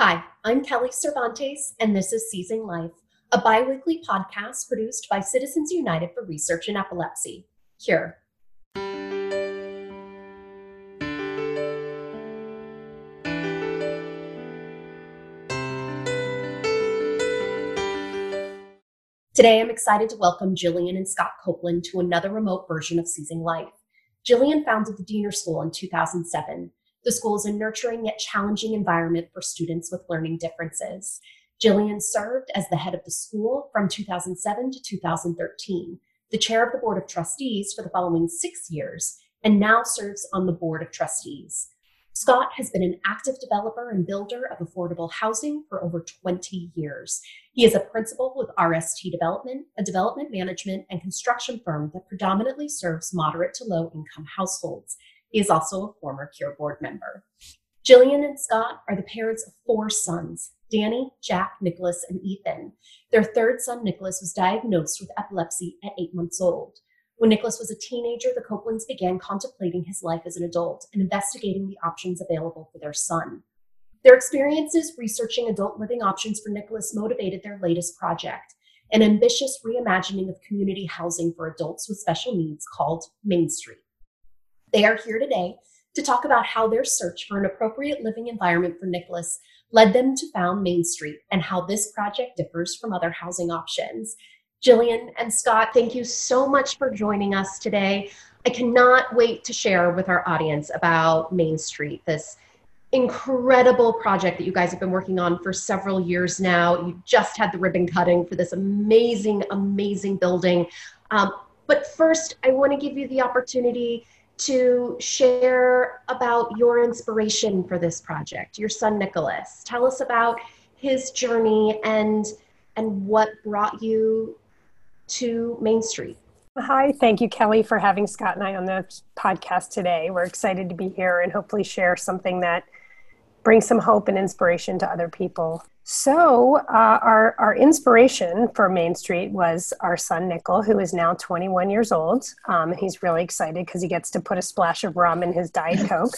Hi, I'm Kelly Cervantes, and this is Seizing Life, a bi weekly podcast produced by Citizens United for Research in Epilepsy. Cure. Today, I'm excited to welcome Jillian and Scott Copeland to another remote version of Seizing Life. Jillian founded the Diener School in 2007 the school is a nurturing yet challenging environment for students with learning differences. Jillian served as the head of the school from 2007 to 2013, the chair of the board of trustees for the following six years, and now serves on the board of trustees. Scott has been an active developer and builder of affordable housing for over 20 years. He is a principal with RST Development, a development management and construction firm that predominantly serves moderate to low income households. Is also a former Cure board member. Jillian and Scott are the parents of four sons Danny, Jack, Nicholas, and Ethan. Their third son, Nicholas, was diagnosed with epilepsy at eight months old. When Nicholas was a teenager, the Copelands began contemplating his life as an adult and investigating the options available for their son. Their experiences researching adult living options for Nicholas motivated their latest project, an ambitious reimagining of community housing for adults with special needs called Main Street. They are here today to talk about how their search for an appropriate living environment for Nicholas led them to found Main Street and how this project differs from other housing options. Jillian and Scott, thank you so much for joining us today. I cannot wait to share with our audience about Main Street, this incredible project that you guys have been working on for several years now. You just had the ribbon cutting for this amazing, amazing building. Um, but first, I want to give you the opportunity to share about your inspiration for this project, your son Nicholas. Tell us about his journey and and what brought you to Main Street. Hi, thank you, Kelly, for having Scott and I on the podcast today. We're excited to be here and hopefully share something that brings some hope and inspiration to other people. So, uh, our, our inspiration for Main Street was our son, Nickel, who is now 21 years old. Um, he's really excited because he gets to put a splash of rum in his Diet Coke.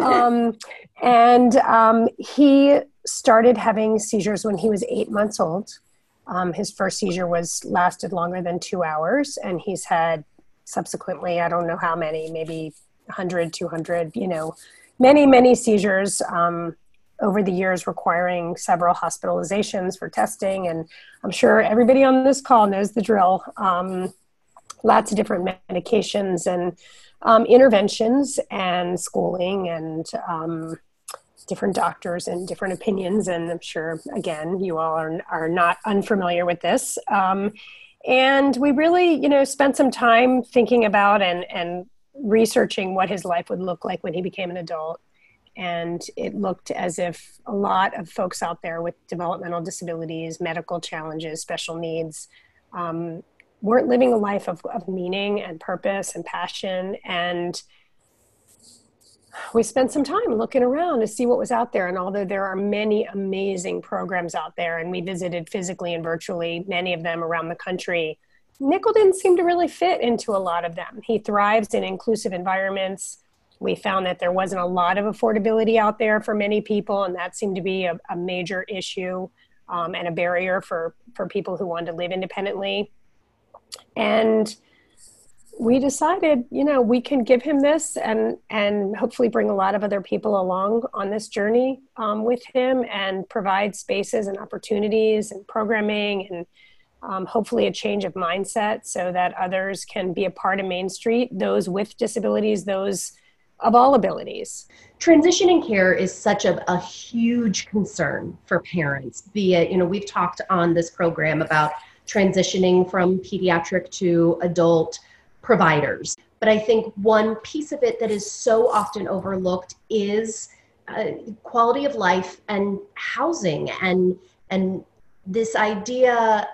Um, and um, he started having seizures when he was eight months old. Um, his first seizure was lasted longer than two hours, and he's had subsequently, I don't know how many, maybe 100, 200, you know, many, many seizures. Um, over the years requiring several hospitalizations for testing. And I'm sure everybody on this call knows the drill. Um, lots of different medications and um, interventions and schooling and um, different doctors and different opinions. And I'm sure, again, you all are, are not unfamiliar with this. Um, and we really, you know, spent some time thinking about and, and researching what his life would look like when he became an adult and it looked as if a lot of folks out there with developmental disabilities, medical challenges, special needs, um, weren't living a life of, of meaning and purpose and passion. And we spent some time looking around to see what was out there. And although there are many amazing programs out there, and we visited physically and virtually many of them around the country, Nickel didn't seem to really fit into a lot of them. He thrives in inclusive environments we found that there wasn't a lot of affordability out there for many people, and that seemed to be a, a major issue um, and a barrier for, for people who wanted to live independently. And we decided, you know, we can give him this and and hopefully bring a lot of other people along on this journey um, with him and provide spaces and opportunities and programming and um, hopefully a change of mindset so that others can be a part of Main Street. Those with disabilities, those of all abilities. Transitioning care is such a, a huge concern for parents, be it, you know, we've talked on this program about transitioning from pediatric to adult providers. But I think one piece of it that is so often overlooked is uh, quality of life and housing and and this idea,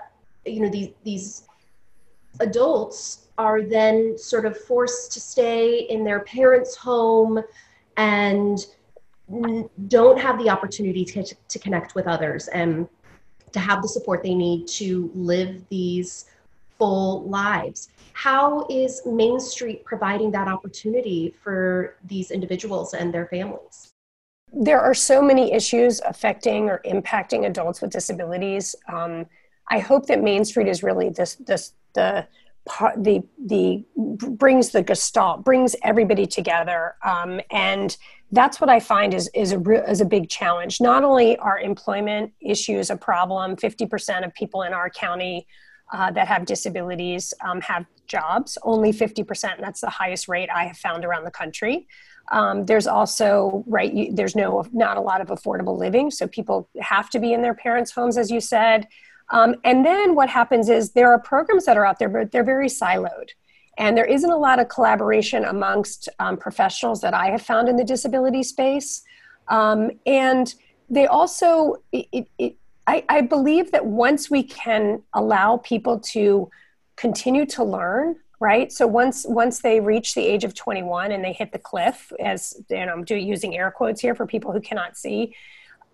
you know, these these adults are then sort of forced to stay in their parents' home and don't have the opportunity to, to connect with others and to have the support they need to live these full lives. How is Main Street providing that opportunity for these individuals and their families? There are so many issues affecting or impacting adults with disabilities. Um, I hope that Main Street is really this, this the the the brings the gestalt, brings everybody together, um, and that's what I find is is a is a big challenge. Not only are employment issues a problem, fifty percent of people in our county uh, that have disabilities um, have jobs, only 50% that's the highest rate I have found around the country. Um, there's also right. You, there's no not a lot of affordable living, so people have to be in their parents' homes, as you said. Um, and then what happens is there are programs that are out there, but they're very siloed. And there isn't a lot of collaboration amongst um, professionals that I have found in the disability space. Um, and they also, it, it, I, I believe that once we can allow people to continue to learn, right? So once once they reach the age of 21 and they hit the cliff, as you know, I'm doing using air quotes here for people who cannot see,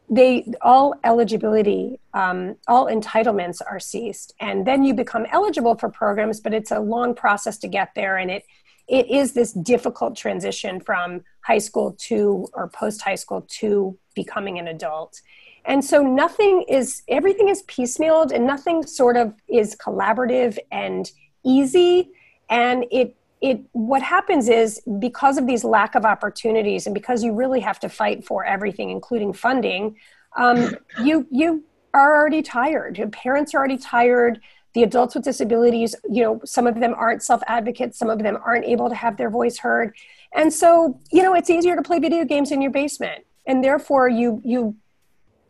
they all eligibility um, all entitlements are ceased. And then you become eligible for programs but it's a long process to get there. And it it is this difficult transition from high school to or post high school to becoming an adult. And so nothing is everything is piecemealed and nothing sort of is collaborative and easy. And it it what happens is because of these lack of opportunities and because you really have to fight for everything including funding um, you you are already tired. Your parents are already tired. The adults with disabilities you know some of them aren't self advocates some of them aren't able to have their voice heard. And so you know it's easier to play video games in your basement. And therefore you you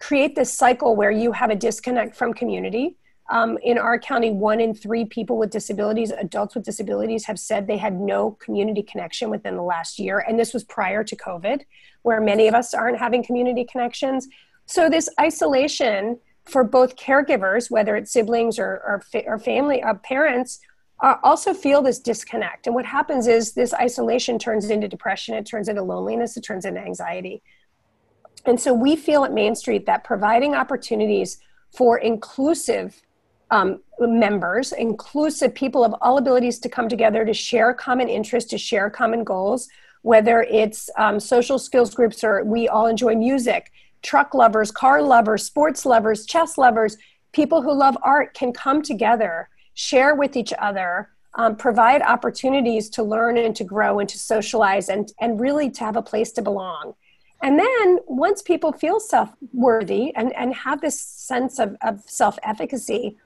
create this cycle where you have a disconnect from community um, in our county, one in three people with disabilities, adults with disabilities, have said they had no community connection within the last year. And this was prior to COVID, where many of us aren't having community connections. So, this isolation for both caregivers, whether it's siblings or, or, or family, uh, parents, uh, also feel this disconnect. And what happens is this isolation turns into depression, it turns into loneliness, it turns into anxiety. And so, we feel at Main Street that providing opportunities for inclusive um, members, inclusive people of all abilities to come together to share common interests, to share common goals, whether it's um, social skills groups or we all enjoy music, truck lovers, car lovers, sports lovers, chess lovers, people who love art can come together, share with each other, um, provide opportunities to learn and to grow and to socialize and, and really to have a place to belong. And then once people feel self worthy and, and have this sense of, of self efficacy,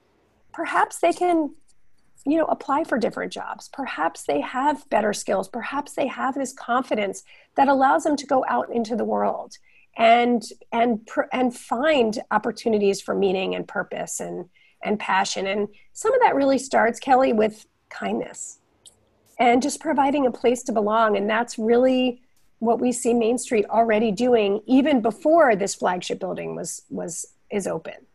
perhaps they can you know apply for different jobs. Perhaps they have better skills. Perhaps they have this confidence that allows them to go out into the world and and and find opportunities for meaning and purpose and and passion. And some of that really starts kelly with kindness and just providing a place to belong. And that's really what we see main street already doing even before this flagship building was was is open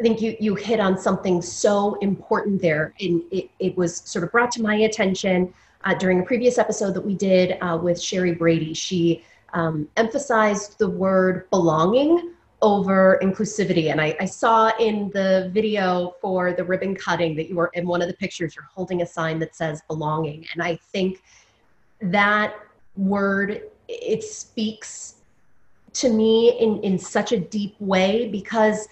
I think you you hit on something so important there, and it, it was sort of brought to my attention uh, during a previous episode that we did uh, with Sherry Brady. She um, emphasized the word belonging over inclusivity, and I, I saw in the video for the ribbon cutting that you were in one of the pictures. You're holding a sign that says belonging, and I think that word it speaks to me in in such a deep way because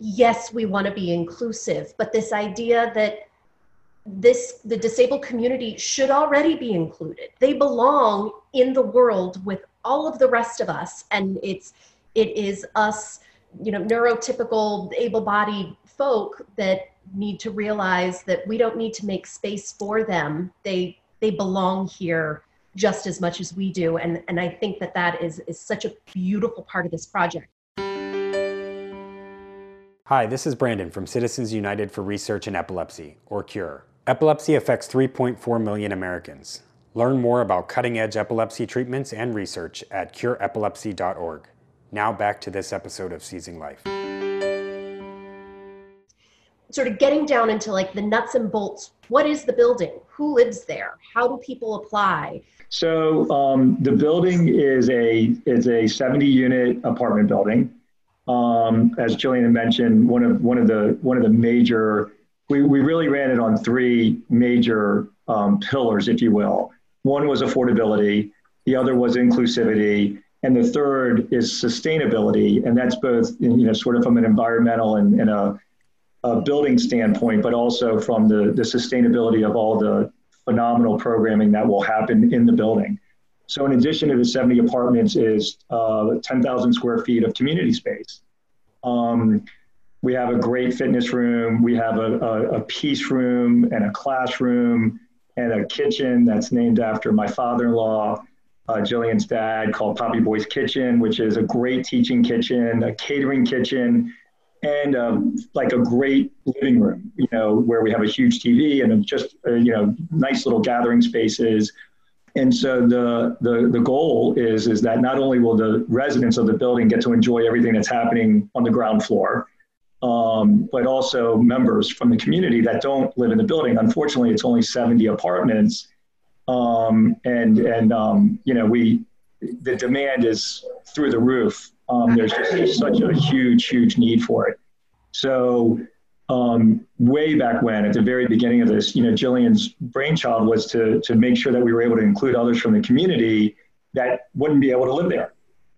yes, we want to be inclusive, but this idea that this the disabled community should already be included. They belong in the world with all of the rest of us, and it's it is us, you know, neurotypical able-bodied folk that need to realize that we don't need to make space for them. They they belong here just as much as we do, and and I think that that is is such a beautiful part of this project. Hi, this is Brandon from Citizens United for Research in Epilepsy, or CURE. Epilepsy affects 3.4 million Americans. Learn more about cutting edge epilepsy treatments and research at cureepilepsy.org. Now back to this episode of Seizing Life. Sort of getting down into like the nuts and bolts. What is the building? Who lives there? How do people apply? So um, the building is a is a 70 unit apartment building. Um, as Jillian mentioned, one of one of the one of the major we, we really ran it on three major um, pillars, if you will. One was affordability, the other was inclusivity, And the third is sustainability, and that's both you know sort of from an environmental and, and a, a building standpoint, but also from the, the sustainability of all the phenomenal programming that will happen in the building. So in addition to the 70 apartments is uh, 10,000 square feet of community space. Um, we have a great fitness room. We have a, a, a, peace room and a classroom and a kitchen that's named after my father-in-law, uh, Jillian's dad, called Poppy Boy's Kitchen, which is a great teaching kitchen, a catering kitchen, and um, like a great living room, you know, where we have a huge TV and just, uh, you know, nice little gathering spaces and so the, the, the goal is, is that not only will the residents of the building get to enjoy everything that's happening on the ground floor, um, but also members from the community that don't live in the building. Unfortunately, it's only 70 apartments. Um, and, and um, you know, we, the demand is through the roof. Um, there's just such a huge, huge need for it. So um, way back when, at the very beginning of this, you know, Jillian's brainchild was to to make sure that we were able to include others from the community that wouldn't be able to live there.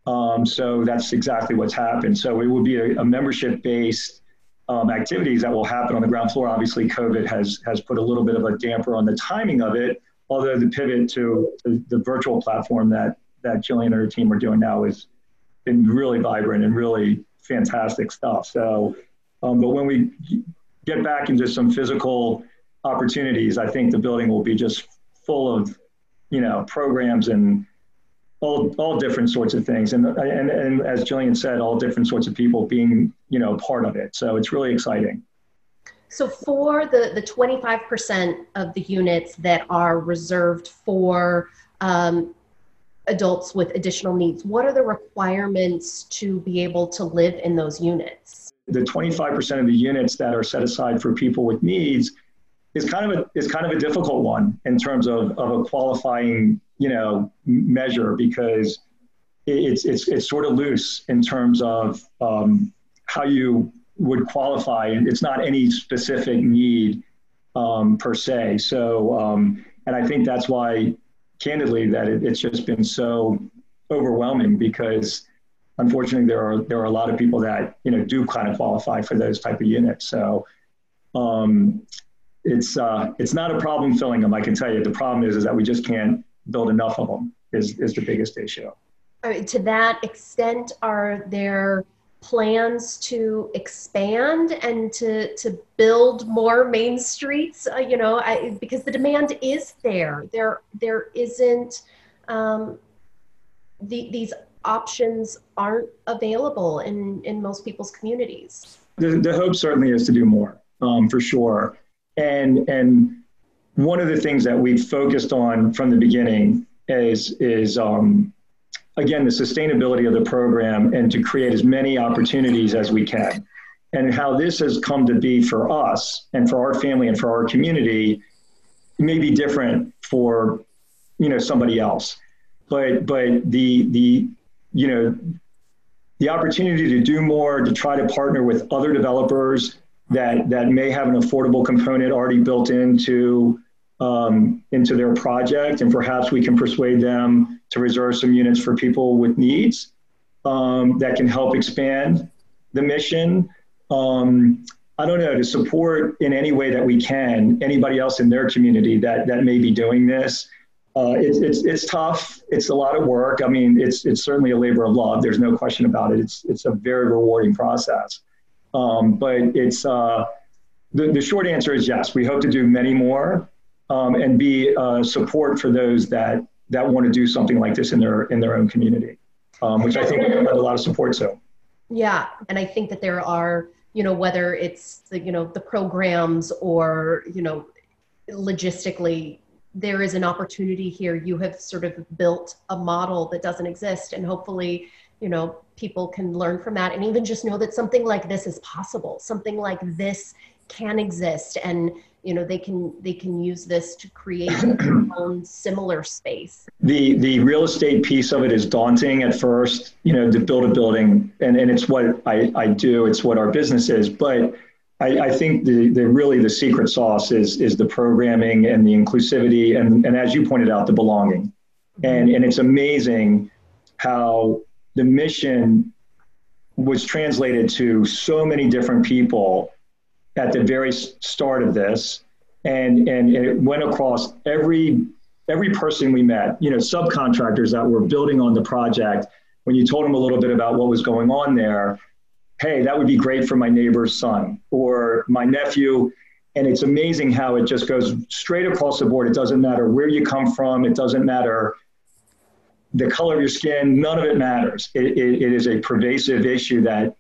Um, so that's exactly what's happened. So it will be a, a membership-based um, activities that will happen on the ground floor. Obviously, COVID has has put a little bit of a damper on the timing of it. Although the pivot to the, the virtual platform that that Jillian and her team are doing now has been really vibrant and really fantastic stuff. So um, but when we get back into some physical opportunities, I think the building will be just full of, you know, programs and all, all different sorts of things. And, and, and as Jillian said, all different sorts of people being, you know, part of it. So it's really exciting. So for the, the 25% of the units that are reserved for um, adults with additional needs, what are the requirements to be able to live in those units? The 25% of the units that are set aside for people with needs is kind of a is kind of a difficult one in terms of, of a qualifying you know measure because it's it's it's sort of loose in terms of um, how you would qualify. And it's not any specific need um, per se. So um, and I think that's why candidly that it, it's just been so overwhelming because unfortunately, there are there are a lot of people that you know do kind of qualify for those type of units. So um, it's uh, it's not a problem filling them. I can tell you. The problem is is that we just can't build enough of them. Is is the biggest issue. to that extent, are there plans to expand and to to build more main streets? Uh, you know, I, because the demand is there. There there isn't. Um, the, these options aren't available in, in most people's communities. The, the hope certainly is to do more, um, for sure. And, and one of the things that we've focused on from the beginning is, is um, again, the sustainability of the program and to create as many opportunities as we can. And how this has come to be for us and for our family and for our community may be different for you know somebody else but but the the you know, the opportunity to do more, to try to partner with other developers that that may have an affordable component already built into um, into their project, and perhaps we can persuade them to reserve some units for people with needs um, that can help expand the mission. Um, I don't know to support in any way that we can anybody else in their community that that may be doing this. Uh, it's, it's, it's tough. It's a lot of work. I mean, it's, it's certainly a labor of love. There's no question about it. It's, it's a very rewarding process. Um, but it's, uh, the, the short answer is yes. We hope to do many more um, and be uh, support for those that, that want to do something like this in their, in their own community, um, which I think we've a lot of support to. Yeah. And I think that there are, you know, whether it's the, you know, the programs or, you know, logistically there is an opportunity here. You have sort of built a model that doesn't exist, and hopefully, you know, people can learn from that and even just know that something like this is possible. Something like this can exist, and you know they can they can use this to create their own similar space. The the real estate piece of it is daunting at first. You know, to build a building, and and it's what I I do. It's what our business is, but I, I, think the, the really the secret sauce is is the programming and the inclusivity and, and as you pointed out, the belonging. Mm-hmm. And and it's amazing how the mission was translated to so many different people at the very start of this. And and it went across every every person we met you know subcontractors that were building on the project. When you told them a little bit about what was going on there hey that would be great for my neighbor's son or my nephew. And it's amazing how it just goes straight across the board. It doesn't matter where you come from. It doesn't matter the color of your skin. None of it matters. It, it, it is a pervasive issue that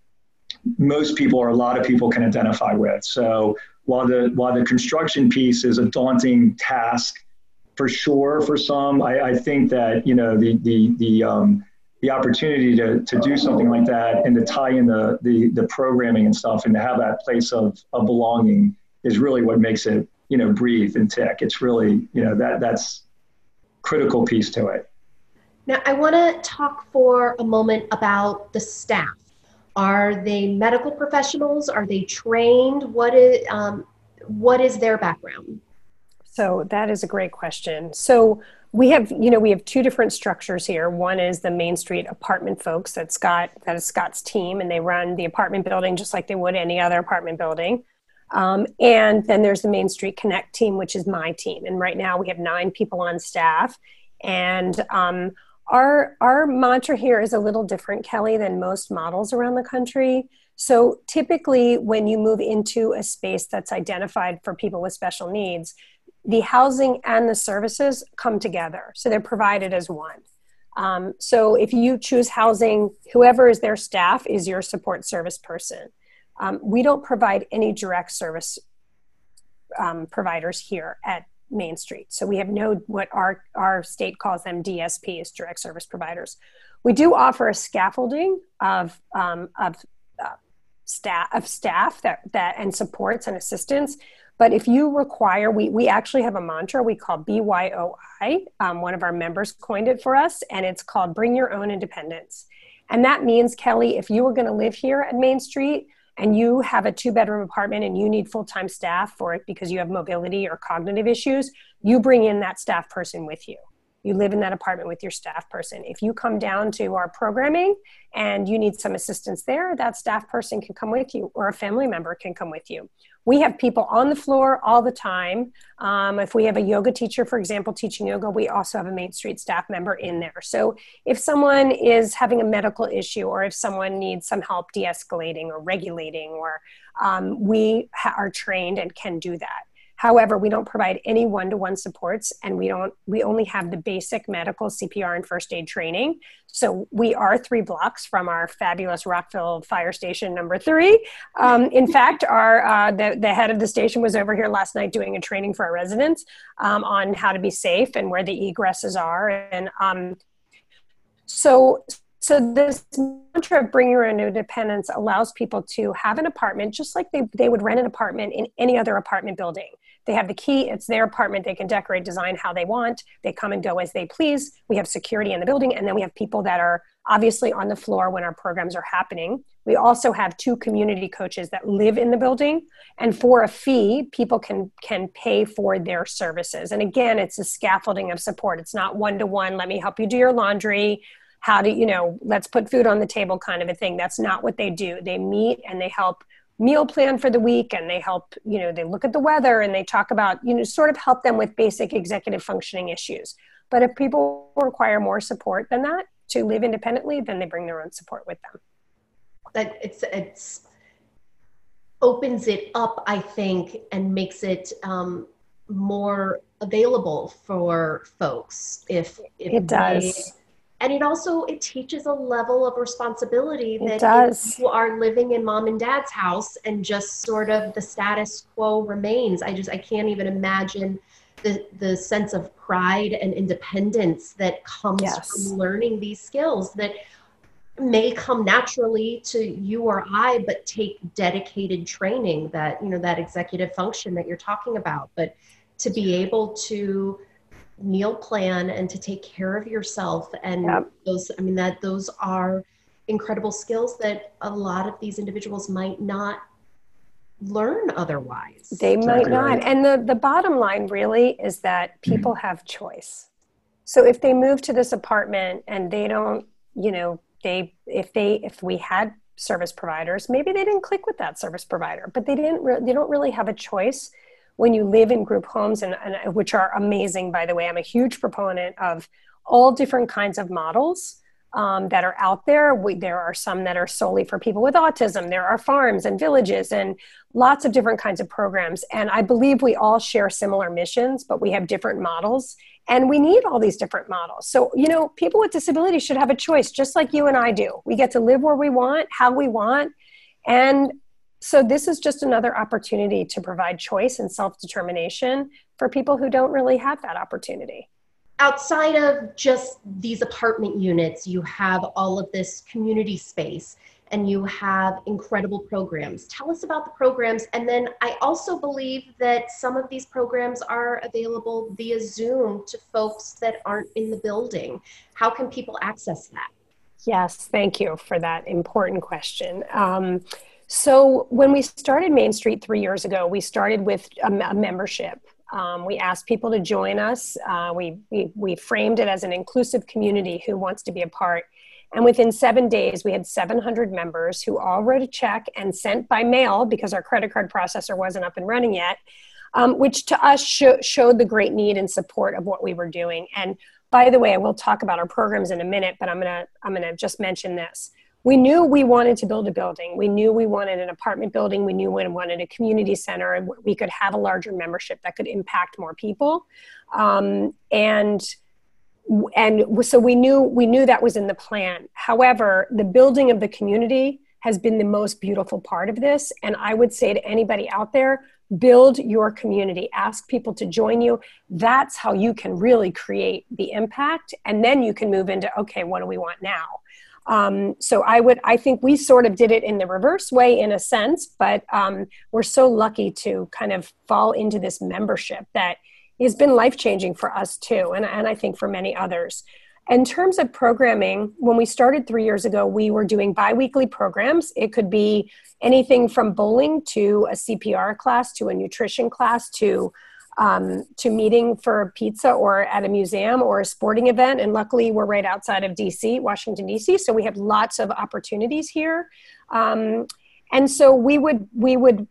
most people or a lot of people can identify with. So while the while the construction piece is a daunting task for sure for some, I, I think that you know the the the um, the opportunity to, to do something like that and to tie in the, the the programming and stuff and to have that place of, of belonging is really what makes it you know breathe and tick. It's really you know that that's critical piece to it. Now I want to talk for a moment about the staff are they medical professionals? Are they trained? What is um, what is their background? So that is a great question. So we have, you know, we have two different structures here. One is the Main Street apartment folks that Scott, that is Scott's team, and they run the apartment building just like they would any other apartment building. Um, and then there's the Main Street Connect team, which is my team. And right now we have nine people on staff. And um, our our mantra here is a little different kelly than most models around the country so typically when you move into a space that's identified for people with special needs the housing and the services come together so they're provided as one um, so if you choose housing whoever is their staff is your support service person um, we don't provide any direct service um, providers here at Main Street. So we have no what our our state calls them DSPs, direct service providers. We do offer a scaffolding of um, of uh, staff of staff that that and supports and assistance. But if you require, we we actually have a mantra we call BYOI. Um, one of our members coined it for us, and it's called Bring Your Own Independence. And that means, Kelly, if you were going to live here at Main Street, and you have a two bedroom apartment and you need full time staff for it because you have mobility or cognitive issues, you bring in that staff person with you. You live in that apartment with your staff person. If you come down to our programming and you need some assistance there, that staff person can come with you or a family member can come with you we have people on the floor all the time. Um, if we have a yoga teacher, for example, teaching yoga, we also have a Main Street staff member in there. So if someone is having a medical issue or if someone needs some help de escalating or regulating, or um, we ha- are trained and can do that. However, we don't provide any one-to-one supports and we don't we only have the basic medical CPR and first aid training. So we are three blocks from our fabulous Rockville Fire Station number three. Um, in fact, our uh, the, the head of the station was over here last night doing a training for our residents um, on how to be safe and where the egresses are. And um, so so this mantra of bring your own independence allows people to have an apartment just like they, they would rent an apartment in any other apartment building they have the key, it's their apartment. They can decorate, design how they want. They come and go as they please. We have security in the building, and then we have people that are obviously on the floor when our programs are happening. We also have two community coaches that live in the building, and for a fee, people can can pay for their services. And again, it's a scaffolding of support. It's not one to one. Let me help you do your laundry. How do you know? Let's put food on the table, kind of a thing. That's not what they do. They meet and they help meal plan for the week and they help you know they look at the weather and they talk about you know sort of help them with basic executive functioning issues. But if people require more support than that to live independently then they bring their own support with them. That it's it's opens it up i think and makes it um, more available for folks if, if it does and it also it teaches a level of responsibility that you are living in mom and dad's house and just sort of the status quo remains i just i can't even imagine the the sense of pride and independence that comes yes. from learning these skills that may come naturally to you or I, but take dedicated training that, you know, that executive function that you're talking about. But to be able to meal plan and to take care of yourself. And yep. those i mean that those are incredible skills that a lot of these individuals might not learn otherwise. They might not. and the the bottom line really is that mm-hmm. people have choice. So if they move to this apartment and they don't you know, they if they if we had service providers, maybe they didn't click with that service provider, but they didn't. Re- they don't really have a choice when you live in group homes, and, and which are amazing, by the way. I'm a huge proponent of all different kinds of models um, that are out there. We, there are some that are solely for people with autism. There are farms and villages and lots of different kinds of programs. And I believe we all share similar missions, but we have different models. And we need all these different models. So, you know, people with disabilities should have a choice, just like you and I do. We get to live where we want, how we want. And so, this is just another opportunity to provide choice and self determination for people who don't really have that opportunity outside of just these apartment units, you have all of this community space and you have incredible programs. Tell us about the programs. And then I also believe that some of these programs are available via Zoom to folks that aren't in the building. How can people access that? Yes, thank you for that important question. Um, so, when we started Main Street three years ago, we started with a, membership um, we asked people to join us. Uh, we, we, we framed it as an inclusive community who wants to be a part. And within seven days, we had 700 members who all wrote a check and sent by mail because our credit card processor wasn't up and running yet, um, which to us sh- showed the great need and support of what we were doing. And by the way, I will talk about our programs in a minute, but I'm gonna I'm gonna just mention this we knew we wanted to build a building. We knew we wanted an apartment building. We knew we wanted a community center, and we could have a larger membership that could impact more people. Um, and and so we knew we knew that was in the plan. However, the building of the community has been the most beautiful part of this. And I would say to anybody out there, build your community ask people to join you that's how you can really create the impact and then you can move into okay what do we want now um, so I would, I think we sort of did it in the reverse way in a sense, but um, we're so lucky to kind of fall into this membership that has been life changing for us too, and, and I think for many others. In terms of programming, when we started three years ago, we were doing biweekly programs. It could be anything from bowling to a CPR class to a nutrition class to um, to meeting for pizza or at a museum or a sporting event. And luckily, we're right outside of DC, Washington, DC. So we have lots of opportunities here. Um, and so we would, we would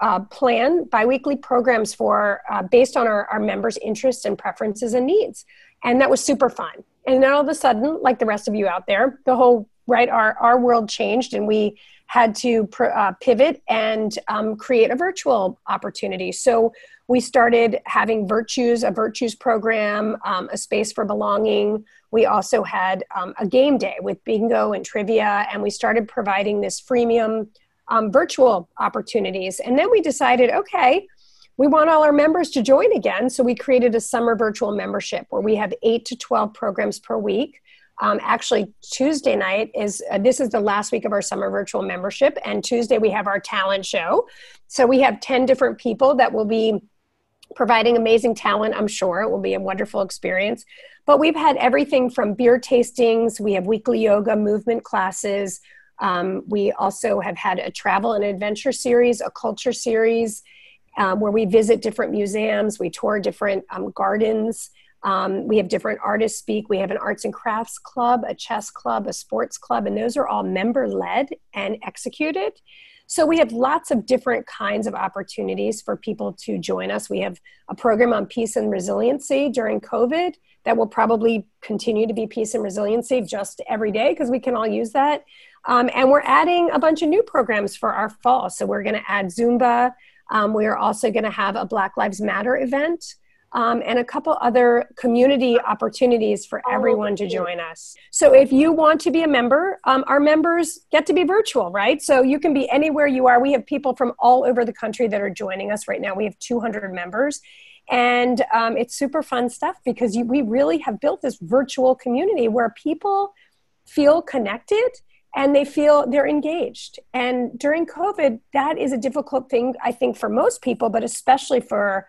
uh, plan biweekly programs for uh, based on our, our members' interests and preferences and needs. And that was super fun. And then all of a sudden, like the rest of you out there, the whole right our our world changed and we had to pr- uh, pivot and um, create a virtual opportunity. So we started having virtues, a virtues program, um, a space for belonging. We also had um, a game day with bingo and trivia, and we started providing this freemium um, virtual opportunities. And then we decided, okay, we want all our members to join again. So we created a summer virtual membership where we have eight to 12 programs per week. Um, actually, Tuesday night is uh, this is the last week of our summer virtual membership, and Tuesday we have our talent show. So we have 10 different people that will be providing amazing talent. I'm sure it will be a wonderful experience. But we've had everything from beer tastings, we have weekly yoga movement classes. Um, we also have had a travel and adventure series, a culture series, um, where we visit different museums, we tour different um, gardens. Um, we have different artists speak. We have an arts and crafts club, a chess club, a sports club, and those are all member led and executed. So we have lots of different kinds of opportunities for people to join us. We have a program on peace and resiliency during COVID that will probably continue to be peace and resiliency just every day because we can all use that. Um, and we're adding a bunch of new programs for our fall. So we're going to add Zumba. Um, we are also going to have a Black Lives Matter event um, and a couple other community opportunities for oh, everyone to join us. So if you want to be a member, um, our members get to be virtual, right? So you can be anywhere you are. We have people from all over the country that are joining us right now. We have 200 members. And um, it's super fun stuff because you, we really have built this virtual community where people feel connected and they feel they're engaged. And during COVID, that is a difficult thing, I think, for most people, but especially for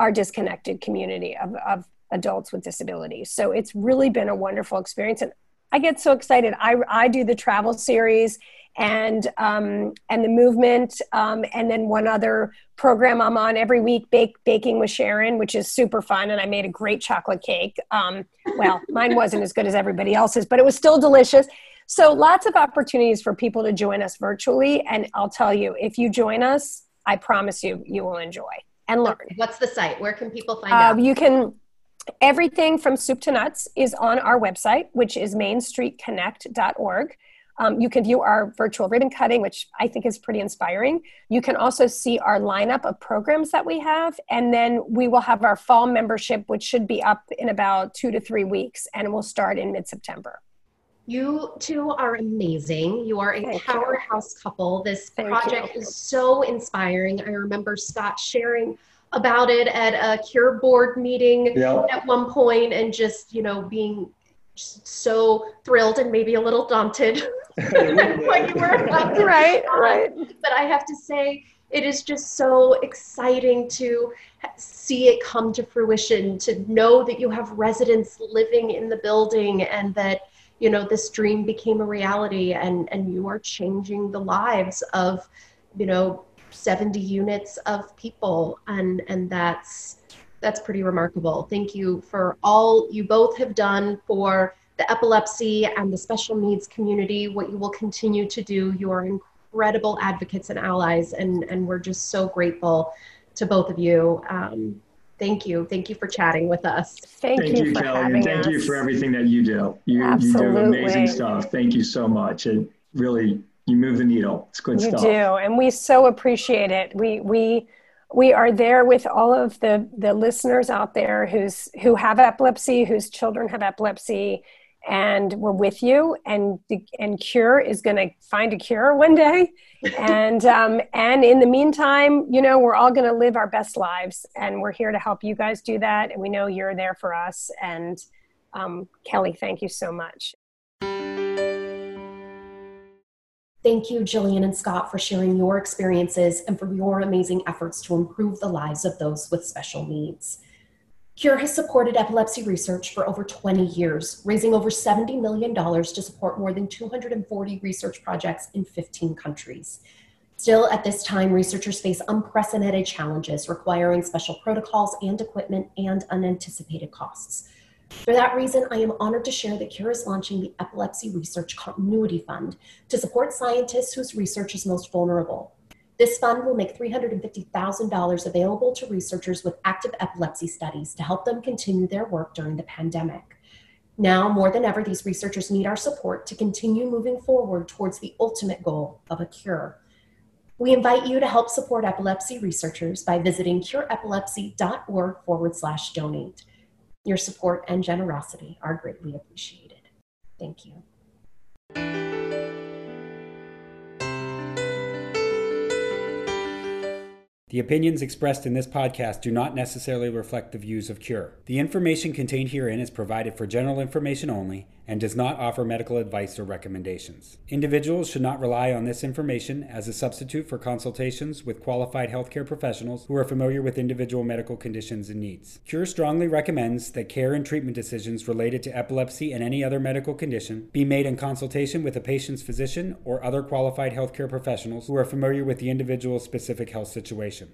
our disconnected community of, of adults with disabilities. So it's really been a wonderful experience. And I get so excited. I, I do the travel series and um, and the movement, um, and then one other program I'm on every week, bake baking with Sharon, which is super fun, and I made a great chocolate cake. Um, well, mine wasn't as good as everybody else's, but it was still delicious. So lots of opportunities for people to join us virtually, and I'll tell you, if you join us, I promise you, you will enjoy and learn. What's the site? Where can people find uh, out? You can everything from soup to nuts is on our website, which is mainstreetconnect.org. Um, you can view our virtual ribbon cutting, which I think is pretty inspiring. You can also see our lineup of programs that we have. And then we will have our fall membership, which should be up in about two to three weeks, and will start in mid September. You two are amazing. You are a Thank powerhouse you. couple. This Thank project you. is so inspiring. I remember Scott sharing about it at a cure board meeting yep. at one point and just, you know, being so thrilled and maybe a little daunted what you were about to right right but i have to say it is just so exciting to see it come to fruition to know that you have residents living in the building and that you know this dream became a reality and and you are changing the lives of you know 70 units of people and and that's that's pretty remarkable. Thank you for all you both have done for the epilepsy and the special needs community, what you will continue to do. You are incredible advocates and allies, and, and we're just so grateful to both of you. Um, thank you. Thank you for chatting with us. Thank, thank you, you Kelly, and thank us. you for everything that you do. You, Absolutely. you do amazing stuff. Thank you so much. It really, you move the needle. It's good you stuff. You do, and we so appreciate it. We, we, we are there with all of the the listeners out there who's who have epilepsy whose children have epilepsy and we're with you and and cure is going to find a cure one day and um, and in the meantime you know we're all going to live our best lives and we're here to help you guys do that and we know you're there for us and um, kelly thank you so much Thank you, Jillian and Scott, for sharing your experiences and for your amazing efforts to improve the lives of those with special needs. CURE has supported epilepsy research for over 20 years, raising over $70 million to support more than 240 research projects in 15 countries. Still, at this time, researchers face unprecedented challenges requiring special protocols and equipment and unanticipated costs. For that reason, I am honored to share that CURE is launching the Epilepsy Research Continuity Fund to support scientists whose research is most vulnerable. This fund will make $350,000 available to researchers with active epilepsy studies to help them continue their work during the pandemic. Now, more than ever, these researchers need our support to continue moving forward towards the ultimate goal of a cure. We invite you to help support epilepsy researchers by visiting cureepilepsy.org forward slash donate. Your support and generosity are greatly appreciated. Thank you. The opinions expressed in this podcast do not necessarily reflect the views of Cure. The information contained herein is provided for general information only and does not offer medical advice or recommendations. Individuals should not rely on this information as a substitute for consultations with qualified healthcare professionals who are familiar with individual medical conditions and needs. Cure strongly recommends that care and treatment decisions related to epilepsy and any other medical condition be made in consultation with a patient's physician or other qualified healthcare professionals who are familiar with the individual's specific health situation.